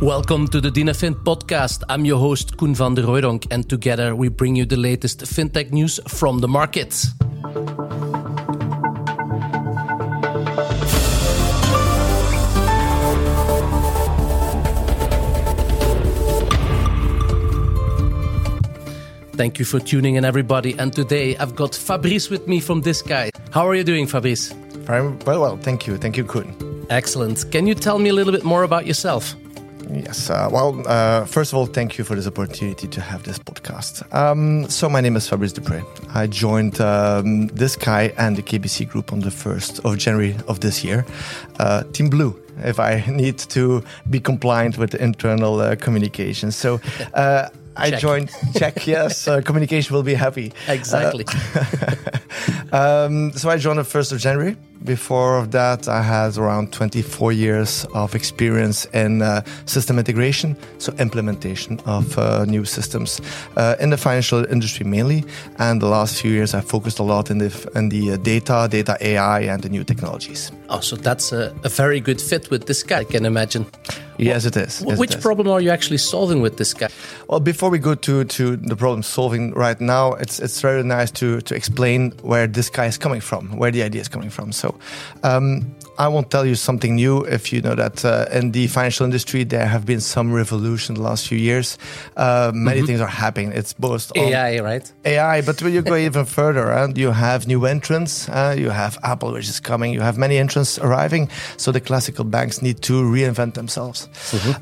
Welcome to the DynaFin podcast. I'm your host, Koen van der Rooydonk, and together we bring you the latest fintech news from the market. Thank you for tuning in, everybody. And today I've got Fabrice with me from Discai. How are you doing, Fabrice? Very well. Thank you. Thank you, Koen. Excellent. Can you tell me a little bit more about yourself? Yes. Uh, well, uh, first of all, thank you for this opportunity to have this podcast. Um, so, my name is Fabrice Deprez. I joined um, guy and the KBC Group on the 1st of January of this year. Uh, Team Blue, if I need to be compliant with the internal uh, communication. So, uh, I joined Check. Yes, uh, communication will be happy. Exactly. Um, so I joined the first of January. Before that, I had around 24 years of experience in uh, system integration, so implementation of uh, new systems uh, in the financial industry mainly. And the last few years, I focused a lot in the in the uh, data, data AI, and the new technologies. oh, so that's a, a very good fit with Discai, I can imagine. Yes, it is. Yes, Which is. problem are you actually solving with Discai? Well, before we go to, to the problem solving right now, it's it's very nice to to explain where Discai is coming from, where the idea is coming from. So, um, I won't tell you something new if you know that uh, in the financial industry there have been some revolution the last few years. Uh, many things are happening. It's both AI, right? AI, but when you go even further, and you have new entrants, uh, you have Apple, which is coming, you have many entrants arriving. So the classical banks need to reinvent themselves.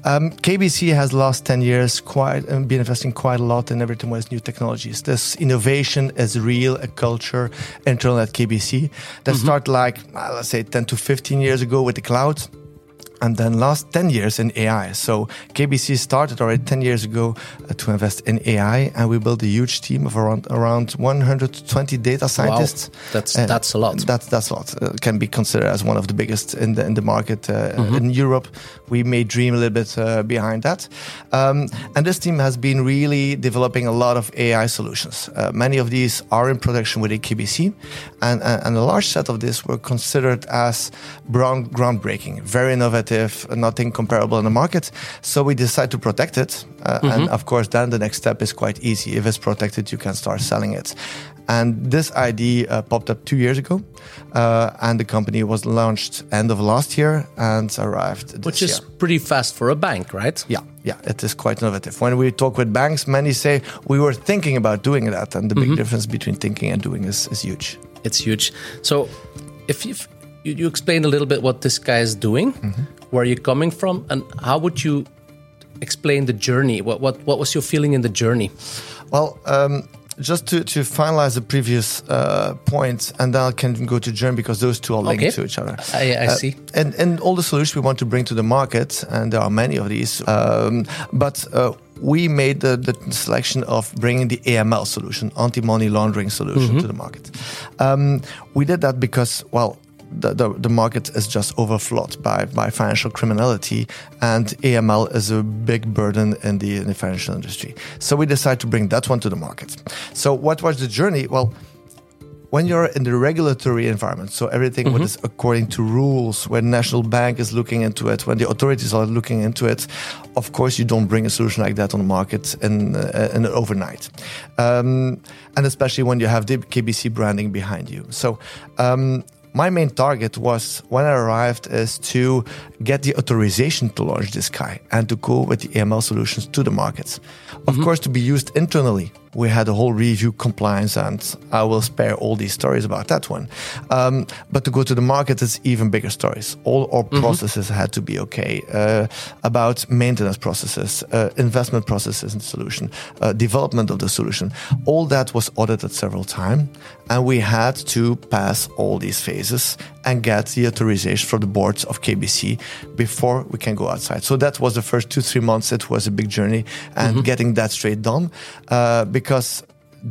Um, KBC has last 10 years quite um, been investing quite a lot in everything with new technologies. This innovation is real, a culture internal at KBC that start like, uh, let's say, 10 to 15 years ago with the cloud and then last 10 years in AI. So KBC started already 10 years ago uh, to invest in AI and we built a huge team of around around 120 data scientists. Wow. That's Uh, that's a lot. That's that's a lot. Uh, can be considered as one of the biggest in the in the market uh, Mm-hmm. in Europe. We may dream a little bit uh, behind that. Um, and this team has been really developing a lot of AI solutions. Uh, many of these are in production within KBC, and and a large set of this were considered as brown, groundbreaking, very innovative, nothing comparable in the market. So we decide to protect it. Uh, And of course, then the next step is quite easy. If it's protected, you can start selling it. And this idea uh, popped up two years ago, uh, and the company was launched end of last year and arrived this Which is year. pretty fast for a bank, right? Yeah, yeah, it is quite innovative. When we talk with banks, many say we were thinking about doing that, and the big difference between thinking and doing is, is huge. It's huge. So, if you've, you you explain a little bit what Discai is doing, where you're coming from, and how would you explain the journey? What what what was your feeling in the journey? Well, um, just to, to finalize the previous uh, point, and then I can go to German because those two are linked Okay. to each other. I, I Uh, see. And, and all the solutions we want to bring to the market, and there are many of these, um, but uh, we made the, the selection of bringing the AML solution, anti money laundering solution, to the market. Um, we did that because, well, the, the, the market is just overflowed by, by financial criminality, and AML is a big burden in the, in the financial industry. So we decided to bring that one to the market. So, what was the journey? Well, when you're in the regulatory environment, so everything what is according to rules, when national bank is looking into it, when the authorities are looking into it, of course you don't bring a solution like that on the market in, uh, in overnight, um, and especially when you have the KBC branding behind you. So. Um, my main target was when I arrived is to get the authorization to launch Discai and to go with the AML solutions to the markets. Of mm-hmm. course, to be used internally, we had a whole review compliance, and I will spare all these stories about that one. Um, but to go to the market, it's even bigger stories. All our processes had to be okay uh, about maintenance processes, uh, investment processes in the solution, uh, development of the solution. All that was audited several times, and we had to pass all these phases and get the authorization from the boards of KBC before we can go outside. So that was the first two, three months. It was a big journey and getting that straight done uh, because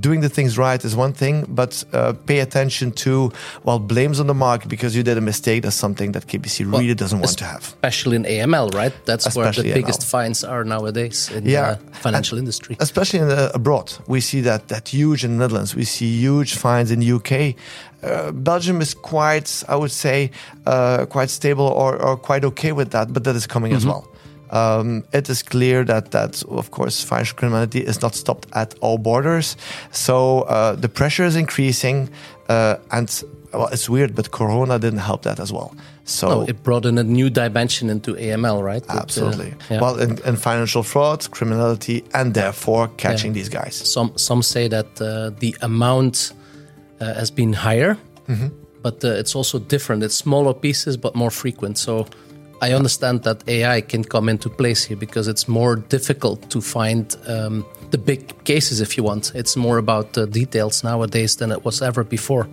doing the things right is one thing, but uh, pay attention to, well, blames on the market because you did a mistake. That's something that KBC really doesn't want to have. Especially in AML, right? That's Especially where the biggest AML. fines are nowadays in Yeah. the financial industry. especially in the, abroad. We see that that huge in the Netherlands. We see huge fines in the UK. Uh, Belgium is quite, I would say, uh, quite stable or, or quite okay with that, but that is coming as well. Um, it is clear that that of course financial criminality is not stopped at all borders. So uh, the pressure is increasing, uh, and well, it's weird, but Corona didn't help that as well. So oh, it brought in a new dimension into AML, right? Uh, absolutely. Yeah. Well, in, in, financial fraud, criminality, and therefore catching yeah. these guys. Some some say that uh, the amount uh, has been higher, mm-hmm. but uh, it's also different. It's smaller pieces, but more frequent. So I understand that AI can come into place here because it's more difficult to find um, the big cases, if you want. It's more about the details nowadays than it was ever before.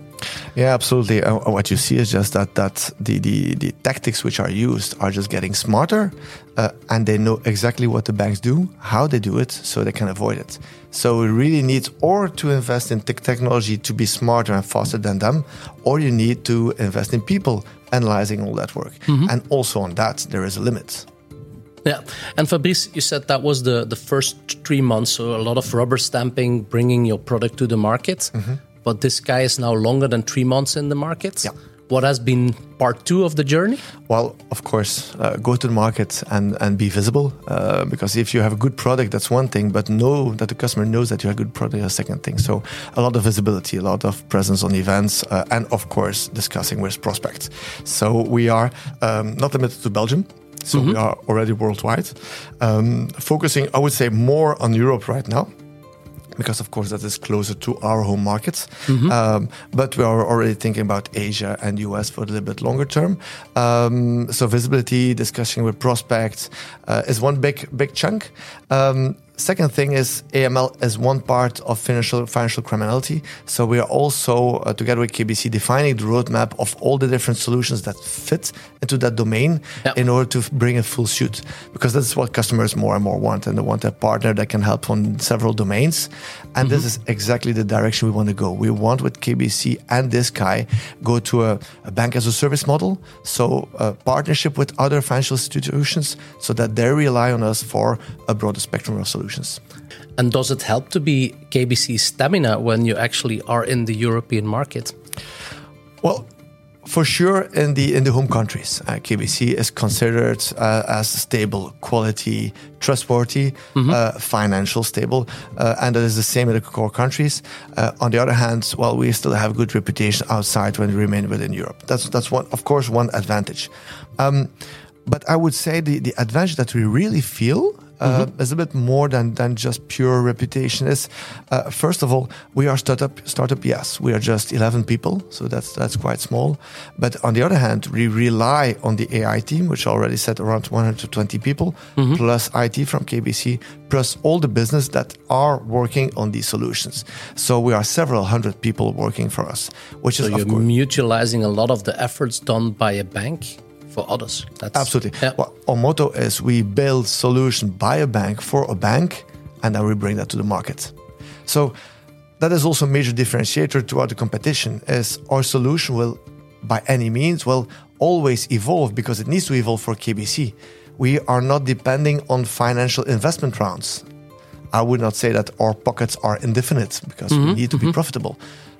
Yeah, absolutely. Uh, what you see is just that that the, the, the tactics which are used are just getting smarter, uh, and they know exactly what the banks do, how they do it, so they can avoid it. So we really need or to invest in technology to be smarter and faster than them, or you need to invest in people analyzing all that work. Mm-hmm. And also on that, there is a limit. Yeah, and Fabrice, you said that was the the first three months, so a lot of rubber stamping, bringing your product to the market. Mm-hmm. But Discai is now longer than three months in the market. Yeah. What has been part two of the journey? Well, of course, uh, go to the market and, and be visible. Uh, because if you have a good product, that's one thing, but know that the customer knows that you have a good product, is a second thing. So, a lot of visibility, a lot of presence on events, uh, and of course, discussing with prospects. So, we are um, not limited to Belgium. So mm-hmm. we are already worldwide. Um, focusing, I would say, more on Europe right now because of course that is closer to our home markets. Mm-hmm. Um, but we are already thinking about Asia and US for a little bit longer term. Um, so visibility, discussion with prospects uh, is one big big chunk. Second thing is AML is one part of financial financial criminality. So we are also uh, together with KBC defining the roadmap of all the different solutions that fit into that domain yep. in order to bring a full suit. Because that's what customers more and more want, and they want a partner that can help on several domains. And mm-hmm. this is exactly the direction we want to go. We want with KBC and Discai go to a, a bank as a service model, so a partnership with other financial institutions, so that they rely on us for a broader spectrum of solutions solutions. And does it help to be KBC stamina when you actually are in the European market? Well, for sure, in the in the home countries, uh, KBC is considered uh, as stable, quality, trustworthy, mm-hmm. uh, financial stable, uh, and that is the same in the core countries. Uh, on the other hand, well, we still have good reputation outside when we remain within Europe. That's that's one, of course, one advantage. Um, but I would say the the advantage that we really feel uh, mm-hmm. is a bit more than than just pure reputation. Is uh, first of all, we are startup startup. Yes, we are just eleven people, so that's that's quite small. But on the other hand, we rely on the AI team, which already said around 120 people, mm-hmm. plus IT from KBC, plus all the business that are working on these solutions. So we are several hundred people working for us, which so is you're mutualizing a lot of the efforts done by a bank for others. That's, Absolutely. Yeah. Well, our motto is we build solution by a bank for a bank, and then we bring that to the market. So that is also a major differentiator to other competition. Is our solution will, by any means, will always evolve because it needs to evolve for KBC. We are not depending on financial investment rounds. I would not say that our pockets are indefinite because mm-hmm, we need to mm-hmm. be profitable.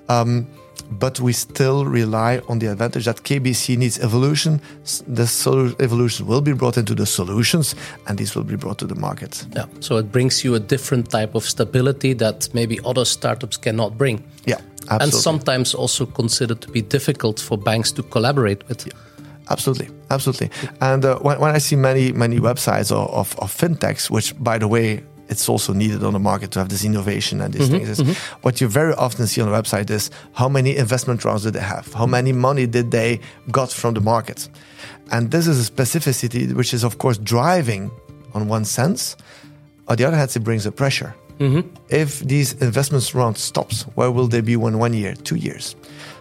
Um, but we still rely on the advantage that KBC needs evolution. The evolution will be brought into the solutions, and these will be brought to the market. Yeah, so it brings you a different type of stability that maybe other startups cannot bring. Yeah, absolutely. And sometimes also considered to be difficult for banks to collaborate with. Yeah. Absolutely, absolutely. And uh, when, when I see many many websites of, of, of fintechs, which by the way it's also needed on the market to have this innovation and these mm-hmm, things. Mm-hmm. What you very often see on the website is how many investment rounds did they have? How many money did they got from the market? And this is a specificity which is of course driving on one sense. On the other hand, it brings a pressure. Mm-hmm. If these investments rounds stops, where will they be in one year, two years?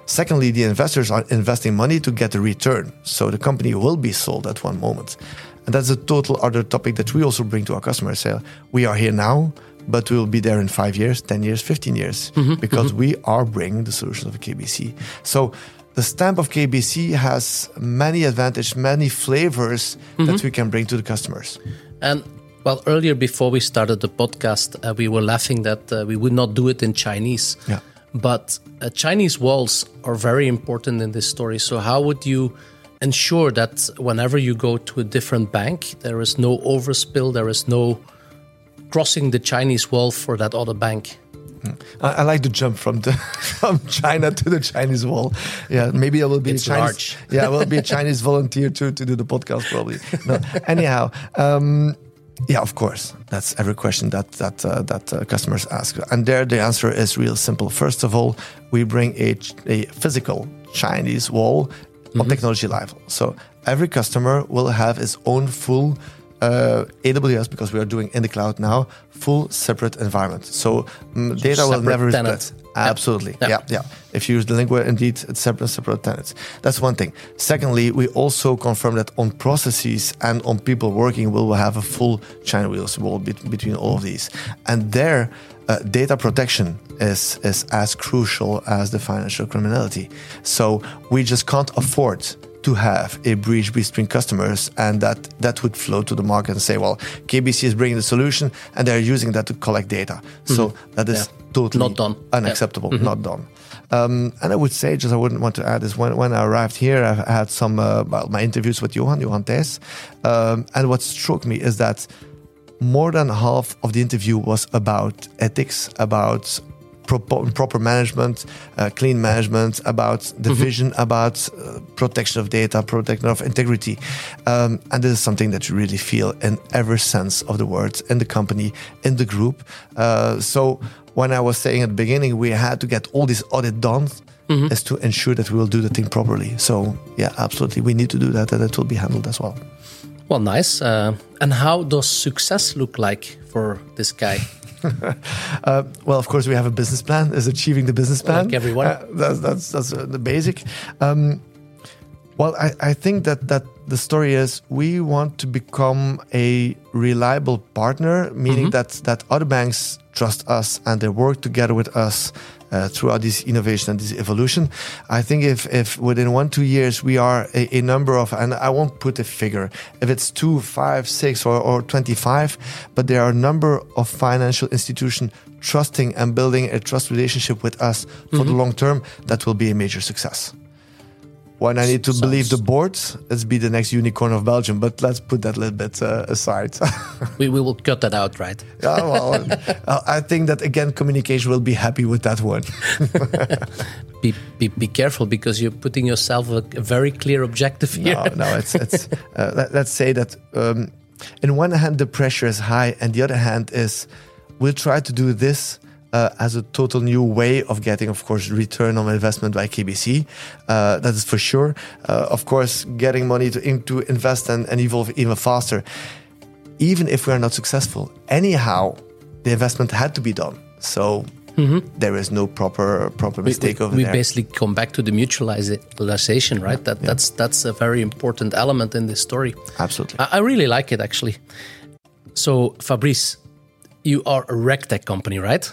Secondly, the investors are investing money to get a return, so the company will be sold at one moment. And that's a total other topic that we also bring to our customers. Say, we are here now, but we will be there in five years, 10 years, 15 years, mm-hmm, because mm-hmm. we are bringing the solutions of KBC. So the stamp of KBC has many advantages, many flavors mm-hmm. that we can bring to the customers. And well, earlier before we started the podcast, uh, we were laughing that uh, we would not do it in Chinese. Yeah. But uh, Chinese walls are very important in this story. So how would you ensure that whenever you go to a different bank, there is no overspill, there is no crossing the Chinese wall for that other bank. I, I, like to jump from the from China to the Chinese wall. Yeah, maybe I will be it's a Chinese. Large. Yeah, I will be a Chinese volunteer to to do the podcast probably. No. Anyhow. Um, yeah, of course. That's every question that that uh, that uh, customers ask, and there the answer is real simple. First of all, we bring a, a physical Chinese wall mm-hmm. on technology level. So every customer will have his own full uh, AWS because we are doing in the cloud now, full separate environment. So, um, data will never tenant. split. Absolutely. Yep. Yeah, yeah. If you use the lingua, indeed, it's separate, separate tenants. That's one thing. Secondly, we also confirm that on processes and on people working, we will have a full Chinese wall between all of these. And there, uh, data protection is, is as crucial as the financial criminality. So we just can't afford to have a bridge between customers and that that would flow to the market and say well KBC is bringing the solution and they're using that to collect data mm-hmm. so that is yeah. totally not done unacceptable yeah. mm-hmm. not done um, and I would say, just I wouldn't want to add is when, when I arrived here, I had some uh, well, my interviews with Johan, Johan Thijs, um, and what struck me is that more than half of the interview was about ethics, about proper, proper management, uh, clean management, about the mm-hmm. vision, about uh, protection of data, protection of integrity. Um, and this is something that you really feel in every sense of the word in the company, in the group. Uh, so when I was saying at the beginning, we had to get all this audit done. Mm-hmm. Is to ensure that we will do the thing properly. So, yeah, absolutely. We need to do that and it will be handled as well. Well, nice. Uh, and how does success look like for Discai? uh, well, of course, we have a business plan. Is achieving the business plan. Like everyone. Uh, that's that's that's uh, the basic. Um, well, I, I think that that the story is we want to become a reliable partner, meaning mm-hmm. that that other banks trust us and they work together with us uh, throughout this innovation and this evolution. I think if, if within one, two years we are a, a, number of, and I won't put a figure, if it's two, five, six, or, or 25, but there are a number of financial institutions trusting and building a trust relationship with us for mm-hmm. the long term, that will be a major success. When I need to believe the board, let's be the next unicorn of Belgium. But let's put that a little bit uh, aside. we, we will cut that out, right? yeah, well, uh, I think that again, communication will be happy with that one. be, be, be careful because you're putting yourself a, a very clear objective here. No, no, it's it's. Uh, let, us say that um, in one hand the pressure is high, and the other hand is we'll try to do this uh, as a total new way of getting, of course, return on investment by KBC. Uh, that is for sure. Uh, of course, getting money to, in, to invest and, and evolve even faster. Even if we are not successful, anyhow, the investment had to be done. So Mm-hmm. There is no proper proper mistake we, over we there. We basically come back to the mutualization, right? Yeah, that yeah. that's that's a very important element in this story. Absolutely, I, I really like it actually. So Fabrice, you are a regtech company, right?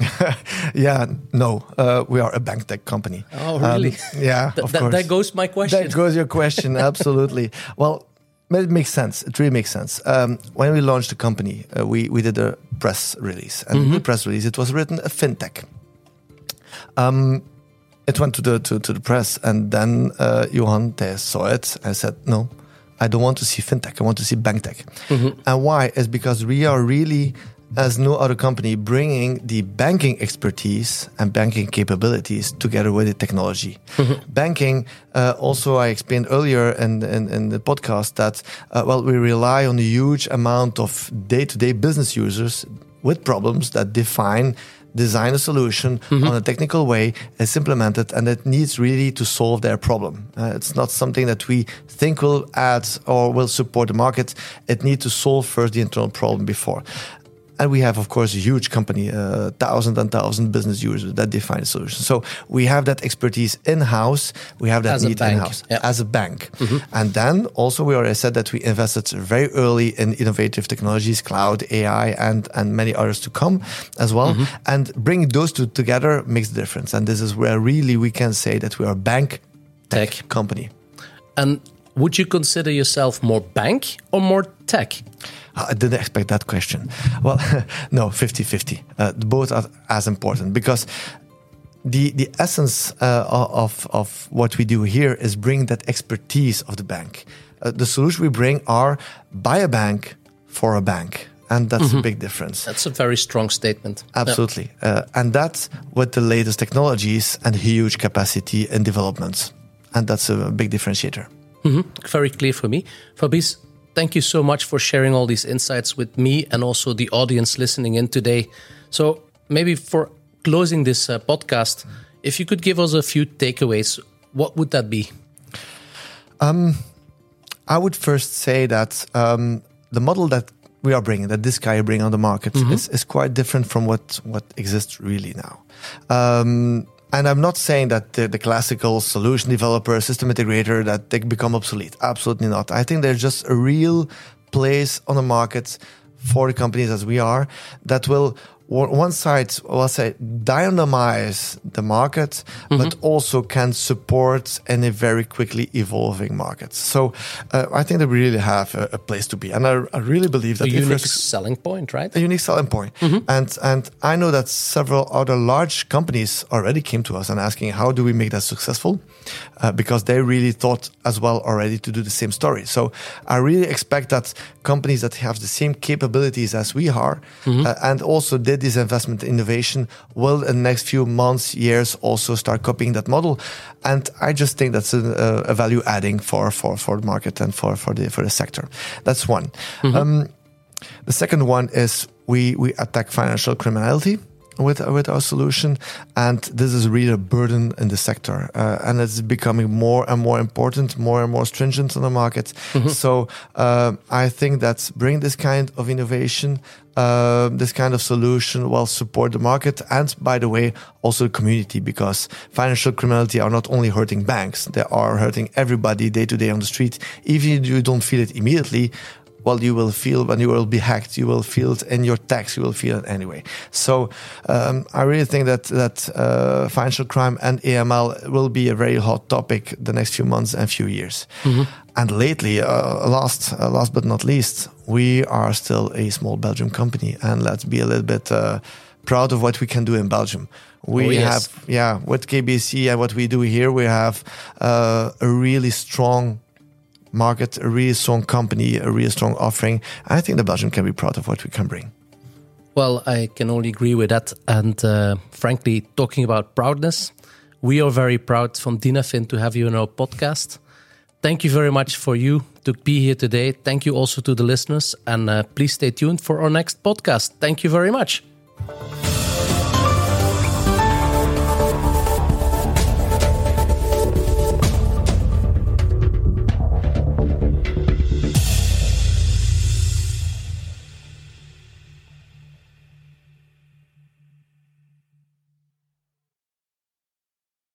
yeah, no, uh, we are a bank tech company. Oh, really? Um, yeah, Th- of th- course. That goes my question. That goes your question, absolutely. well, it makes sense. It really makes sense. Um, when we launched the company, uh, we we did a press release, and mm-hmm. the press release it was written a fintech. Um, it went to the to, to the press, and then uh, Johan Thijs saw it. I said, no, I don't want to see fintech. I want to see bank tech. Mm-hmm. And why? Is because we are really as no other company bringing the banking expertise and banking capabilities together with the technology. Mm-hmm. Banking, uh, also, I explained earlier in, in, in the podcast that, uh, well, we rely on a huge amount of day to day business users with problems that define design a solution mm-hmm. on a technical way, it's implemented, and it needs really to solve their problem. Uh, it's not something that we think will add or will support the market. It needs to solve first the internal problem before. And we have, of course, a huge company, uh, thousand and thousand business users that define a solution. So we have that expertise in house. We have that as need in house yeah. as a bank. Mm-hmm. And then also we already said that we invested very early in innovative technologies, cloud, AI, and and many others to come as well. Mm-hmm. And bringing those two together makes the difference. And this is where really we can say that we are a bank tech, tech. company. And would you consider yourself more bank or more tech? I didn't expect that question. Well, no, 50 50. Uh, both are as important because the the essence uh, of of what we do here is bring that expertise of the bank. Uh, the solution we bring are by a bank for a bank, and that's mm-hmm. a big difference. That's a very strong statement. Absolutely, yeah. uh, and that's with the latest technologies and huge capacity and developments, and that's a big differentiator. Mm-hmm. Very clear for me, Fabrice. Thank you so much for sharing all these insights with me and also the audience listening in today. So, maybe for closing this uh, podcast, if you could give us a few takeaways, what would that be? Um, I would first say that um, the model that we are bringing, that Discai bring on the market, mm-hmm. is, is quite different from what what exists really now. Um, and I'm not saying that the, the, classical solution developer, system integrator, that they become obsolete. Absolutely not. I think there's just a real place on the market for the companies as we are that will one side, let's say, dynamize the market, mm-hmm. but also can support any very quickly evolving markets. So uh, I think that we really have a, a place to be, and I, I really believe that a unique selling point, right? A unique selling point. Mm-hmm. And and I know that several other large companies already came to us and asking how do we make that successful, uh, because they really thought as well already to do the same story. So I really expect that companies that have the same capabilities as we are, mm-hmm. uh, and also did this investment innovation will in the next few months, years also start copying that model. And I just think that's a, a value adding for, for, for the market and for, for the, for the sector. That's one. Mm-hmm. Um, the second one is we, we attack financial criminality with with our solution, and this is really a burden in the sector, uh, and it's becoming more and more important, more and more stringent on the market. Mm-hmm. So uh, I think that bring this kind of innovation. Uh, this kind of solution will support the market and, by the way, also the community because financial criminality are not only hurting banks, they are hurting everybody day to day on the street. Even if you don't feel it immediately, well, you will feel when you will be hacked, you will feel it in your tax, you will feel it anyway. So um, I really think that that uh, financial crime and AML will be a very hot topic the next few months and few years. Mm-hmm. And lately, uh, last uh, last but not least, we are still a small Belgium company, and let's be a little bit uh, proud of what we can do in Belgium. We oh, yes. have, yeah, with KBC and what we do here, we have uh, a really strong market, a really strong company, a really strong offering. I think the Belgium can be proud of what we can bring. Well, I can only agree with that. And uh, frankly, talking about proudness, we are very proud from Dynafin to have you in our podcast. Thank you very much for you to be here today. Thank you also to the listeners. And uh, please stay tuned for our next podcast. Thank you very much.